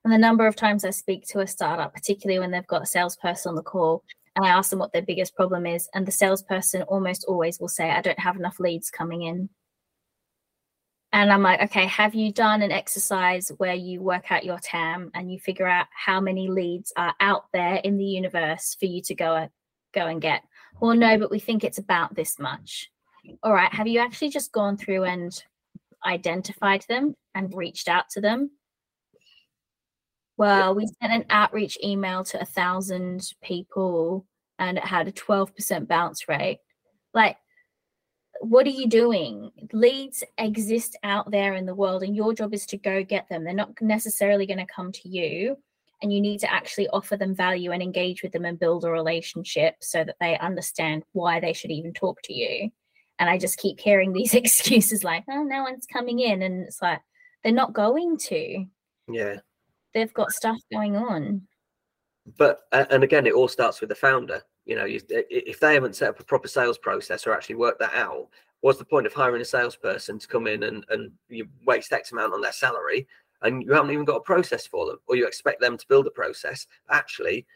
Speaker 2: And the number of times i speak to a startup particularly when they've got a salesperson on the call and I ask them what their biggest problem is, and the salesperson almost always will say, I don't have enough leads coming in. And I'm like, okay, have you done an exercise where you work out your TAM and you figure out how many leads are out there in the universe for you to go go and get? Well, no, but we think it's about this much. All right, have you actually just gone through and identified them and reached out to them well, we sent an outreach email to a thousand people and it had a 12% bounce rate. Like, what are you doing? Leads exist out there in the world, and your job is to go get them. They're not necessarily going to come to you, and you need to actually offer them value and engage with them and build a relationship so that they understand why they should even talk to you. And I just keep hearing these excuses like, oh, no one's coming in. And it's like, they're not going to.
Speaker 1: Yeah
Speaker 2: they've got stuff going on.
Speaker 1: But and again, it all starts with the founder. You know, you, if they haven't set up a proper sales process or actually worked that out, what's the point of hiring a salesperson to come in and and you waste X amount on their salary and you haven't even got a process for them, or you expect them to build a process? Actually,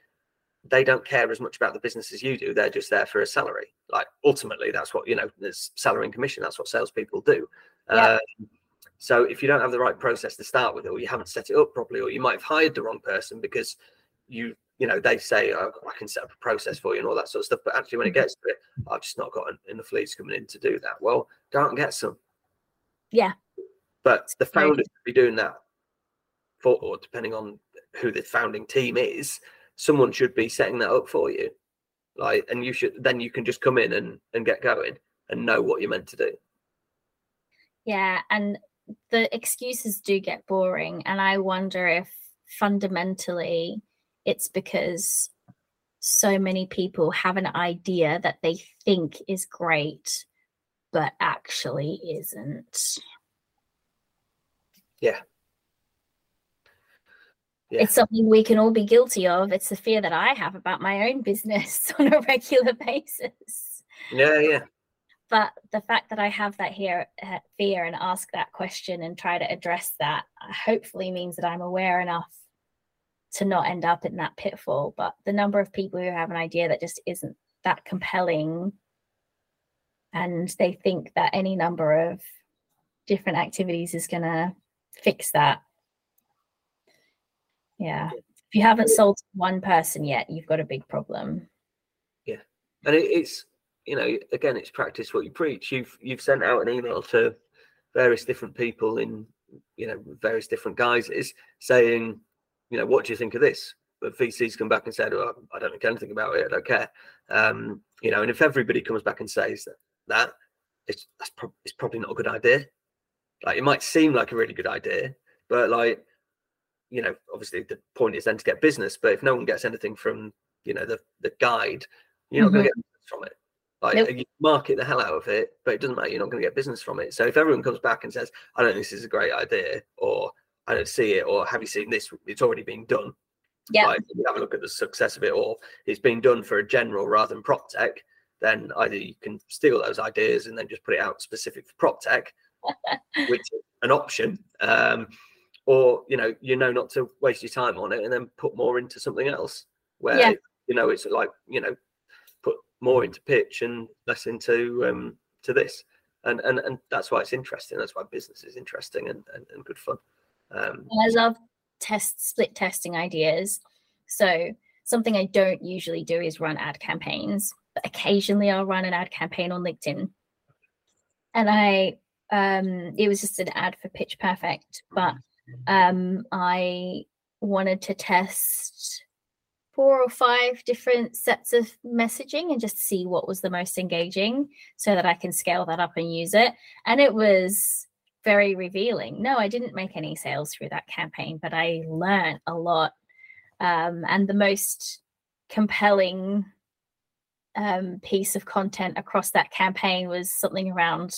Speaker 1: they don't care as much about the business as you do. They're just there for a salary. Like ultimately, that's what you know. There's salary and commission. That's what salespeople do. Yeah. Um, so if you don't have the right process to start with, or you haven't set it up properly, or you might have hired the wrong person because you, you know, they say, oh, I can set up a process for you and all that sort of stuff. But actually, when it gets to it, I've just not got enough leads coming in to do that. Well, go out and get some.
Speaker 2: Yeah.
Speaker 1: But the founders should be doing that for, or depending on who the founding team is, someone should be setting that up for you. Like, and you should then you can just come in and and get going and know what you're meant to do.
Speaker 2: Yeah, and the excuses do get boring, and I wonder if fundamentally it's because so many people have an idea that they think is great but actually isn't
Speaker 1: yeah
Speaker 2: yeah. It's something we can all be guilty of. It's the fear that I have about my own business on a regular basis.
Speaker 1: Yeah, yeah.
Speaker 2: But the fact that I have that here uh, fear and ask that question and try to address that hopefully means that I'm aware enough to not end up in that pitfall. But the number of people who have an idea that just isn't that compelling and they think that any number of different activities is going to fix that yeah. If you haven't sold to one person yet, you've got a big problem.
Speaker 1: Yeah. And it, it's, you know, again, it's practice what you preach. You've you've sent out an email to various different people in, you know, various different guises saying, you know, what do you think of this? But VCs come back and said, well, I don't think anything about it. I don't care. Um, you know, and if everybody comes back and says that, that it's that's pro- it's probably not a good idea. Like it might seem like a really good idea, but like you know, obviously the point is then to get business, but if no one gets anything from, you know, the the guide, you're not mm-hmm. going to get from it. Like nope. you market the hell out of it, but it doesn't matter. You're not going to get business from it. So if everyone comes back and says, "I don't think this is a great idea," or "I don't see it," or "Have you seen this? It's already been done."
Speaker 2: Yeah.
Speaker 1: Like, have a look at the success of it, or it's been done for a general rather than prop tech. Then either you can steal those ideas and then just put it out specific for prop tech, which is an option. Um, or you know you know not to waste your time on it and then put more into something else where yeah. you know it's like you know more into pitch and less into um to this. And and and that's why it's interesting. That's why business is interesting and and, and good fun. Um
Speaker 2: i love test split testing ideas. So something i don't usually do is run ad campaigns but occasionally i'll run an ad campaign on linkedin. And i um it was just an ad for pitch perfect but um, I wanted to test four or five different sets of messaging and just see what was the most engaging so that I can scale that up and use it. And it was very revealing. No, I didn't make any sales through that campaign, but I learned a lot. Um, and the most compelling um, piece of content across that campaign was something around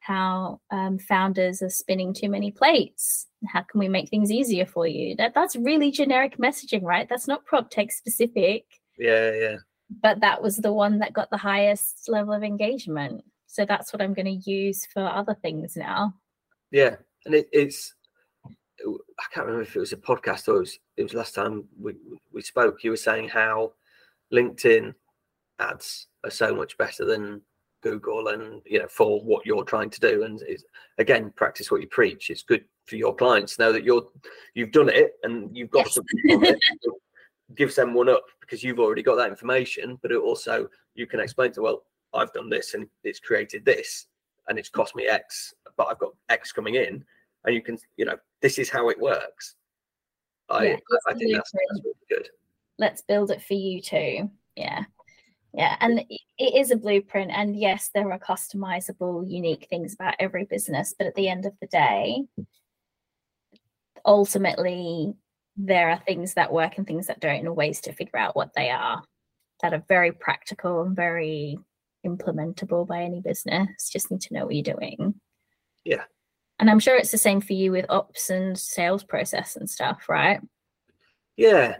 Speaker 2: how um, founders are spinning too many plates. How can we make things easier for you? That that's really generic messaging, right? That's not prop tech specific.
Speaker 1: Yeah, yeah.
Speaker 2: But that was the one that got the highest level of engagement. So that's what I'm going to use for other things now.
Speaker 1: Yeah, and it, it's I can't remember if it was a podcast or it was, it was last time we we spoke. You were saying how LinkedIn ads are so much better than Google and you know for what you're trying to do. And is again, practice what you preach. It's good for your clients know that you're you've done it and you've got yes. something. gives them one up because you've already got that information. But it also you can explain to well, I've done this and it's created this and it's cost me X, but I've got X coming in, and you can you know this is how it works. I yeah, I think that's, that's really good.
Speaker 2: Let's build it for you too. Yeah. Yeah, and it is a blueprint. And yes, there are customizable, unique things about every business. But at the end of the day, ultimately, there are things that work and things that don't, and ways to figure out what they are that are very practical and very implementable by any business. Just need to know what you're doing.
Speaker 1: Yeah.
Speaker 2: And I'm sure it's the same for you with ops and sales process and stuff, right?
Speaker 1: Yeah.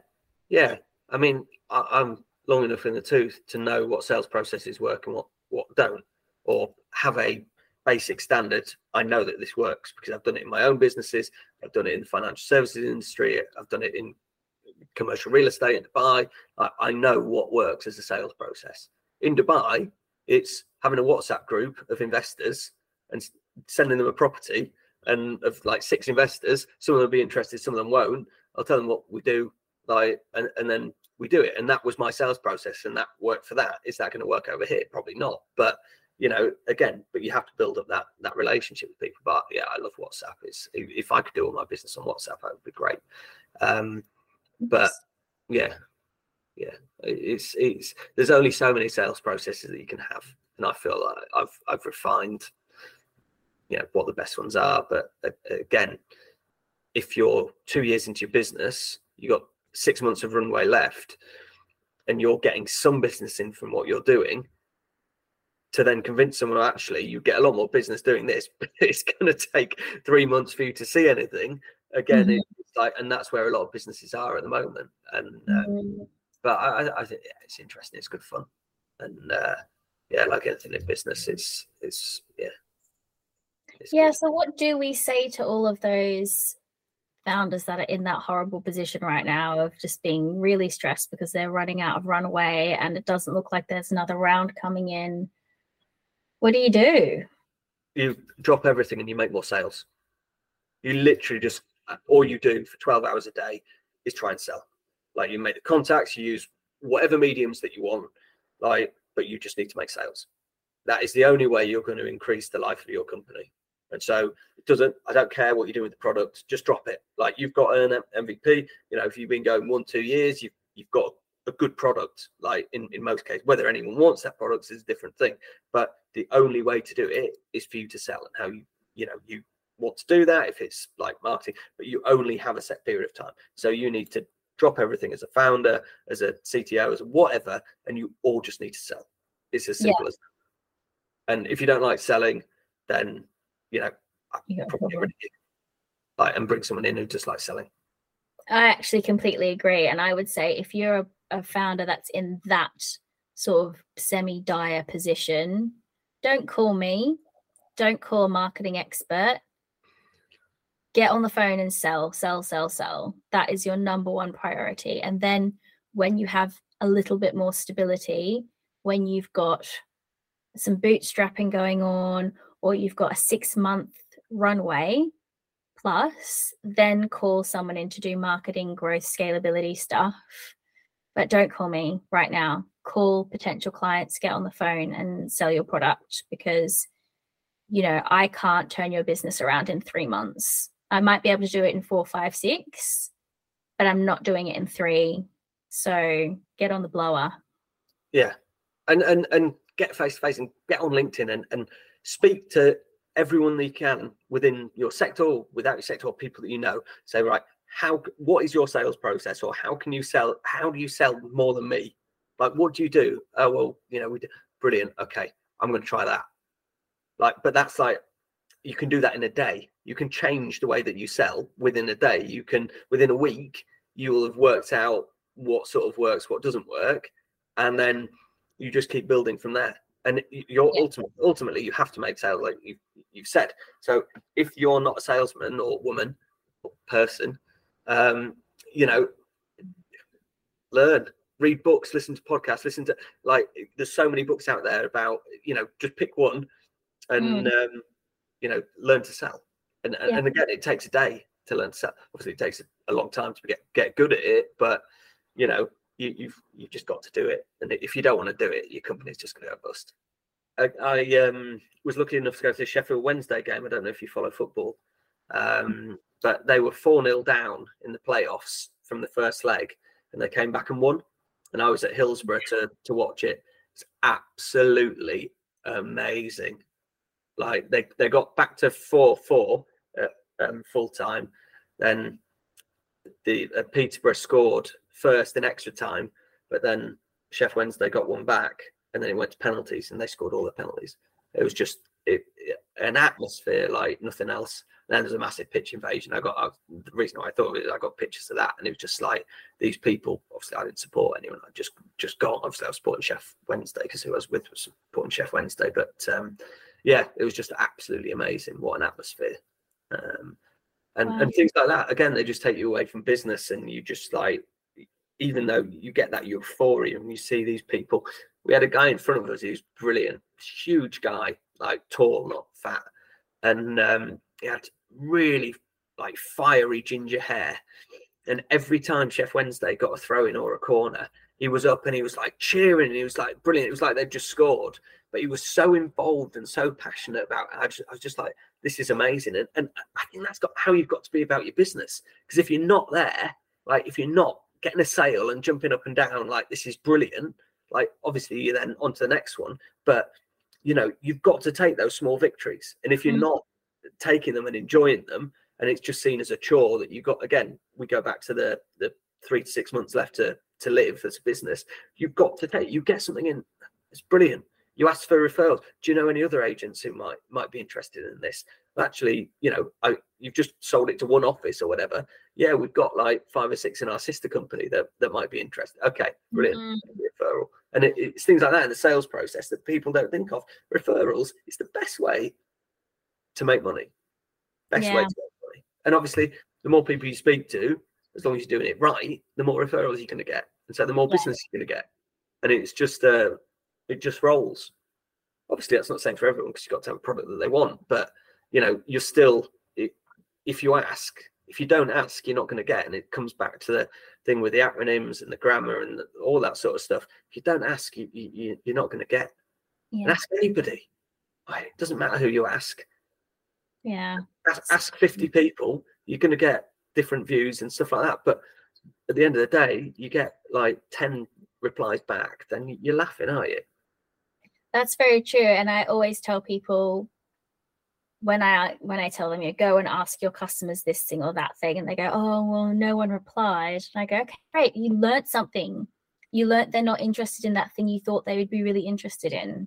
Speaker 1: Yeah. I mean, I, I'm long enough in the tooth to know what sales processes work and what what don't, or have a basic standard. I know that this works because I've done it in my own businesses. I've done it in the financial services industry. I've done it in commercial real estate in Dubai. I, I know what works as a sales process. In Dubai, it's having a WhatsApp group of investors and sending them a property and of like six investors. Some of them will be interested, some of them won't. I'll tell them what we do, like, and, and then we do it. And that was my sales process, and that worked for that. Is that going to work over here? Probably not. But you know, again, but you have to build up that that relationship with people. But yeah, I love WhatsApp. It's if I could do all my business on WhatsApp, that would be great. Um, but yeah, yeah, it's it's there's only so many sales processes that you can have, and I feel like I've I've refined, you know, what the best ones are. But again, if you're two years into your business, you got six months of runway left, and you're getting some business in from what you're doing to then convince someone actually you get a lot more business doing this, but it's going to take three months for you to see anything. Again, mm-hmm. it's like, and that's where a lot of businesses are at the moment. And um, mm-hmm. but I, I think yeah, it's interesting. It's good fun, and uh, yeah, like anything in business, it's it's yeah.
Speaker 2: It's yeah. Good. So, what do we say to all of those founders that are in that horrible position right now of just being really stressed because they're running out of runway and it doesn't look like there's another round coming in? What do you do?
Speaker 1: You drop everything and you make more sales. You literally just, all you do for 12 hours a day is try and sell. Like you make the contacts, you use whatever mediums that you want, like, but you just need to make sales. That is the only way you're going to increase the life of your company. And so it doesn't, I don't care what you do with the product, just drop it. Like you've got an MVP, you know, if you've been going one, two years, you've, you've got a good product. Like in, in most cases, whether anyone wants that product is a different thing. But the only way to do it is for you to sell and how you you know you want to do that if it's like marketing but you only have a set period of time so you need to drop everything as a founder as a cto as whatever and you all just need to sell it's as simple yeah. as that and if you don't like selling then you know you probably like and bring someone in who just likes selling
Speaker 2: i actually completely agree and i would say if you're a, a founder that's in that sort of semi dire position don't call me. Don't call a marketing expert. Get on the phone and sell, sell, sell, sell. That is your number one priority. And then when you have a little bit more stability, when you've got some bootstrapping going on, or you've got a six month runway plus, then call someone in to do marketing, growth, scalability stuff. But don't call me right now call potential clients, get on the phone and sell your product because, you know, I can't turn your business around in three months. I might be able to do it in four, five, six, but I'm not doing it in three. So get on the blower.
Speaker 1: Yeah. And and and get face to face and get on LinkedIn and, and speak to everyone that you can within your sector or without your sector or people that you know. Say, right, how what is your sales process or how can you sell how do you sell more than me like, what do you do? Oh, well, you know, we do. Brilliant. Okay. I'm going to try that. Like, but that's like, you can do that in a day. You can change the way that you sell within a day. You can, within a week, you will have worked out what sort of works, what doesn't work. And then you just keep building from there. And you're yeah. ultimately, ultimately, you have to make sales like you, you've said. So if you're not a salesman or woman or person, um, you know, learn read books, listen to podcasts, listen to like there's so many books out there about you know just pick one and mm. um, you know learn to sell. And yeah. and again, it takes a day to learn to sell. Obviously, it takes a long time to get get good at it, but you know you, you've you've just got to do it. And if you don't want to do it, your company's just going to go bust. I, I um, was lucky enough to go to the Sheffield Wednesday game. I don't know if you follow football, um, but they were 4 0 down in the playoffs from the first leg and they came back and won and I was at Hillsborough to to watch it. It's absolutely amazing. Like they they got back to four four at um, full time, then the uh, Peterborough scored first in extra time, but then Sheff Wednesday got one back, and then it went to penalties, and they scored all the penalties. It was just it, it, an atmosphere like nothing else. And then there's a massive pitch invasion. I got I, the reason why I thought of it, I got pictures of that, and it was just like these people. Obviously, I didn't support anyone. I just just got. Obviously, I was supporting Sheff Wednesday because who I was with was supporting Sheff Wednesday. But um, yeah, it was just absolutely amazing. What an atmosphere. Um, and, wow. and things like that again they just take you away from business and you just like even though you get that euphoria and you see these people we had a guy in front of us who's brilliant huge guy like tall, not fat, and um, he had really like fiery ginger hair. And every time Sheff Wednesday got a throw in or a corner, he was up and he was like cheering and he was like brilliant. It was like they'd just scored, but he was so involved and so passionate about it. I, just, I was just like, this is amazing. And, and I think that's got how you've got to be about your business. Because if you're not there, like if you're not getting a sale and jumping up and down, like this is brilliant, like obviously you're then on to the next one. But you know, you've got to take those small victories. And if you're mm. not taking them and enjoying them, and it's just seen as a chore that you've got again, we go back to the the three to six months left to to live as a business. You've got to take you get something in. It's brilliant. You ask for referrals. Do you know any other agents who might might be interested in this? Actually, you know, I, you've just sold it to one office or whatever. Yeah, we've got like five or six in our sister company that that might be interested. Okay, brilliant mm-hmm. referral. And it, it's things like that in the sales process that people don't think of. Referrals is the best way to make money. Best yeah. way to make money. And obviously, the more people you speak to, as long as you're doing it right, the more referrals you're going to get, and so the more yeah. business you're going to get. And it's just uh, it just rolls. Obviously, that's not the same for everyone because you've got to have a product that they want. But you know, you're still if you ask, if you don't ask, you're not going to get. And it comes back to the thing with the acronyms and the grammar and the, all that sort of stuff. If you don't ask, you, you you're not going to get. Yeah. ask anybody. It doesn't matter who you ask.
Speaker 2: Yeah.
Speaker 1: Ask, ask 50 people, you're going to get different views and stuff like that. But at the end of the day, you get like 10 replies back, then you're laughing, aren't you?
Speaker 2: That's very true. And I always tell people when I when I tell them you go and ask your customers this thing or that thing, and they go, Oh, well, no one replied. And I go, Okay, great, you learned something. You learned they're not interested in that thing you thought they would be really interested in.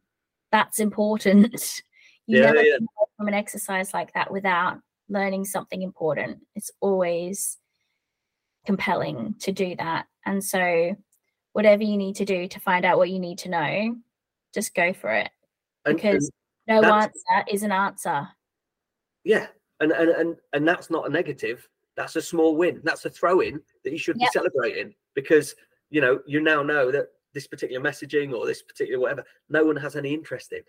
Speaker 2: That's important. you yeah, never yeah. from an exercise like that without learning something important. It's always compelling to do that. And so, whatever you need to do to find out what you need to know, just go for it. Because and no answer is an answer.
Speaker 1: Yeah. And, and and and that's not a negative. That's a small win. That's a throw in that you should yep. be celebrating because you know you now know that this particular messaging or this particular whatever, no one has any interest in.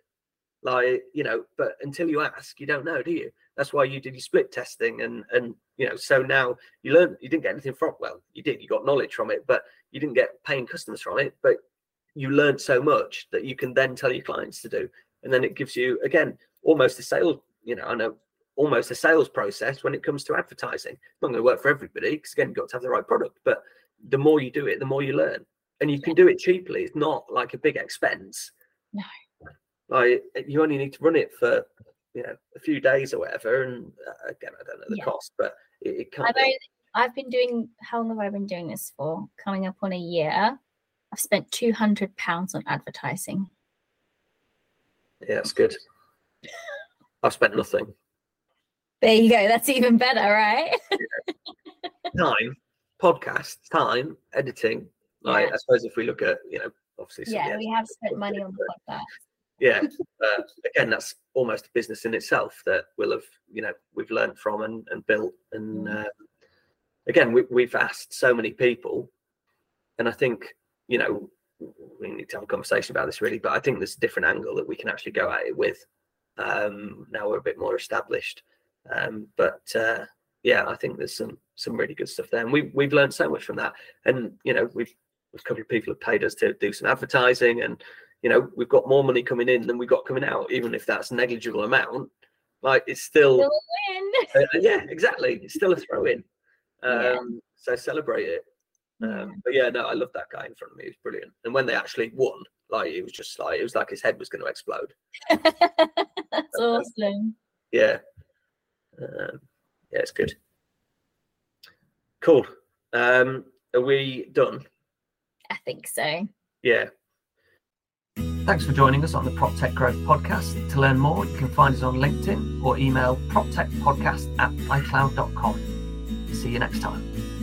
Speaker 1: Like, you know, but until you ask, you don't know, do you? That's why you did your split testing and and you know, so now you learn you didn't get anything from well, you did, you got knowledge from it, but you didn't get paying customers from it, but you learned so much that you can then tell your clients to do. And then it gives you again almost a sales, you know, I know almost a sales process when it comes to advertising. It's not going to work for everybody because again, you've got to have the right product. But the more you do it, the more you learn. And you can do it cheaply. It's not like a big expense.
Speaker 2: No.
Speaker 1: Like you only need to run it for you know a few days or whatever. And uh, again, I don't know the yeah. cost, but it, it can't.
Speaker 2: I've, only, I've been doing. How long have I been doing this for? Coming up on a year. I've spent two hundred pounds on advertising.
Speaker 1: Yeah, that's good. I've spent nothing.
Speaker 2: There you go. That's even better, right?
Speaker 1: time, podcast, time, editing. Like yeah. I suppose if we look at, you know, obviously.
Speaker 2: Yeah, we have spent money on the podcast.
Speaker 1: Yeah. Uh, again, that's almost a business in itself that we'll have, you know, we've learned from and, and built. And uh, again, we, we've asked so many people, and I think, you know, we need to have a conversation about this really, but I think there's a different angle that we can actually go at it with. Um, now we're a bit more established. Um, but uh, yeah, I think there's some some really good stuff there, and we've we've learned so much from that. And you know, we've a couple of people have paid us to do some advertising, and you know, we've got more money coming in than we got coming out, even if that's negligible amount. Like it's still,
Speaker 2: still
Speaker 1: uh, uh, yeah, exactly. It's still a throw in. Um, yeah. So celebrate it. Um, but yeah, no, I love that guy in front of me. He was brilliant. And when they actually won, like it was just like it was like his head was going to explode.
Speaker 2: That's awesome.
Speaker 1: Yeah, um, yeah, it's good. Cool. Um, are we done?
Speaker 2: I think so.
Speaker 1: Yeah. Thanks for joining us on the PropTech Growth Podcast. To learn more, you can find us on LinkedIn or email proptechpodcast at icloud.com. See you next time.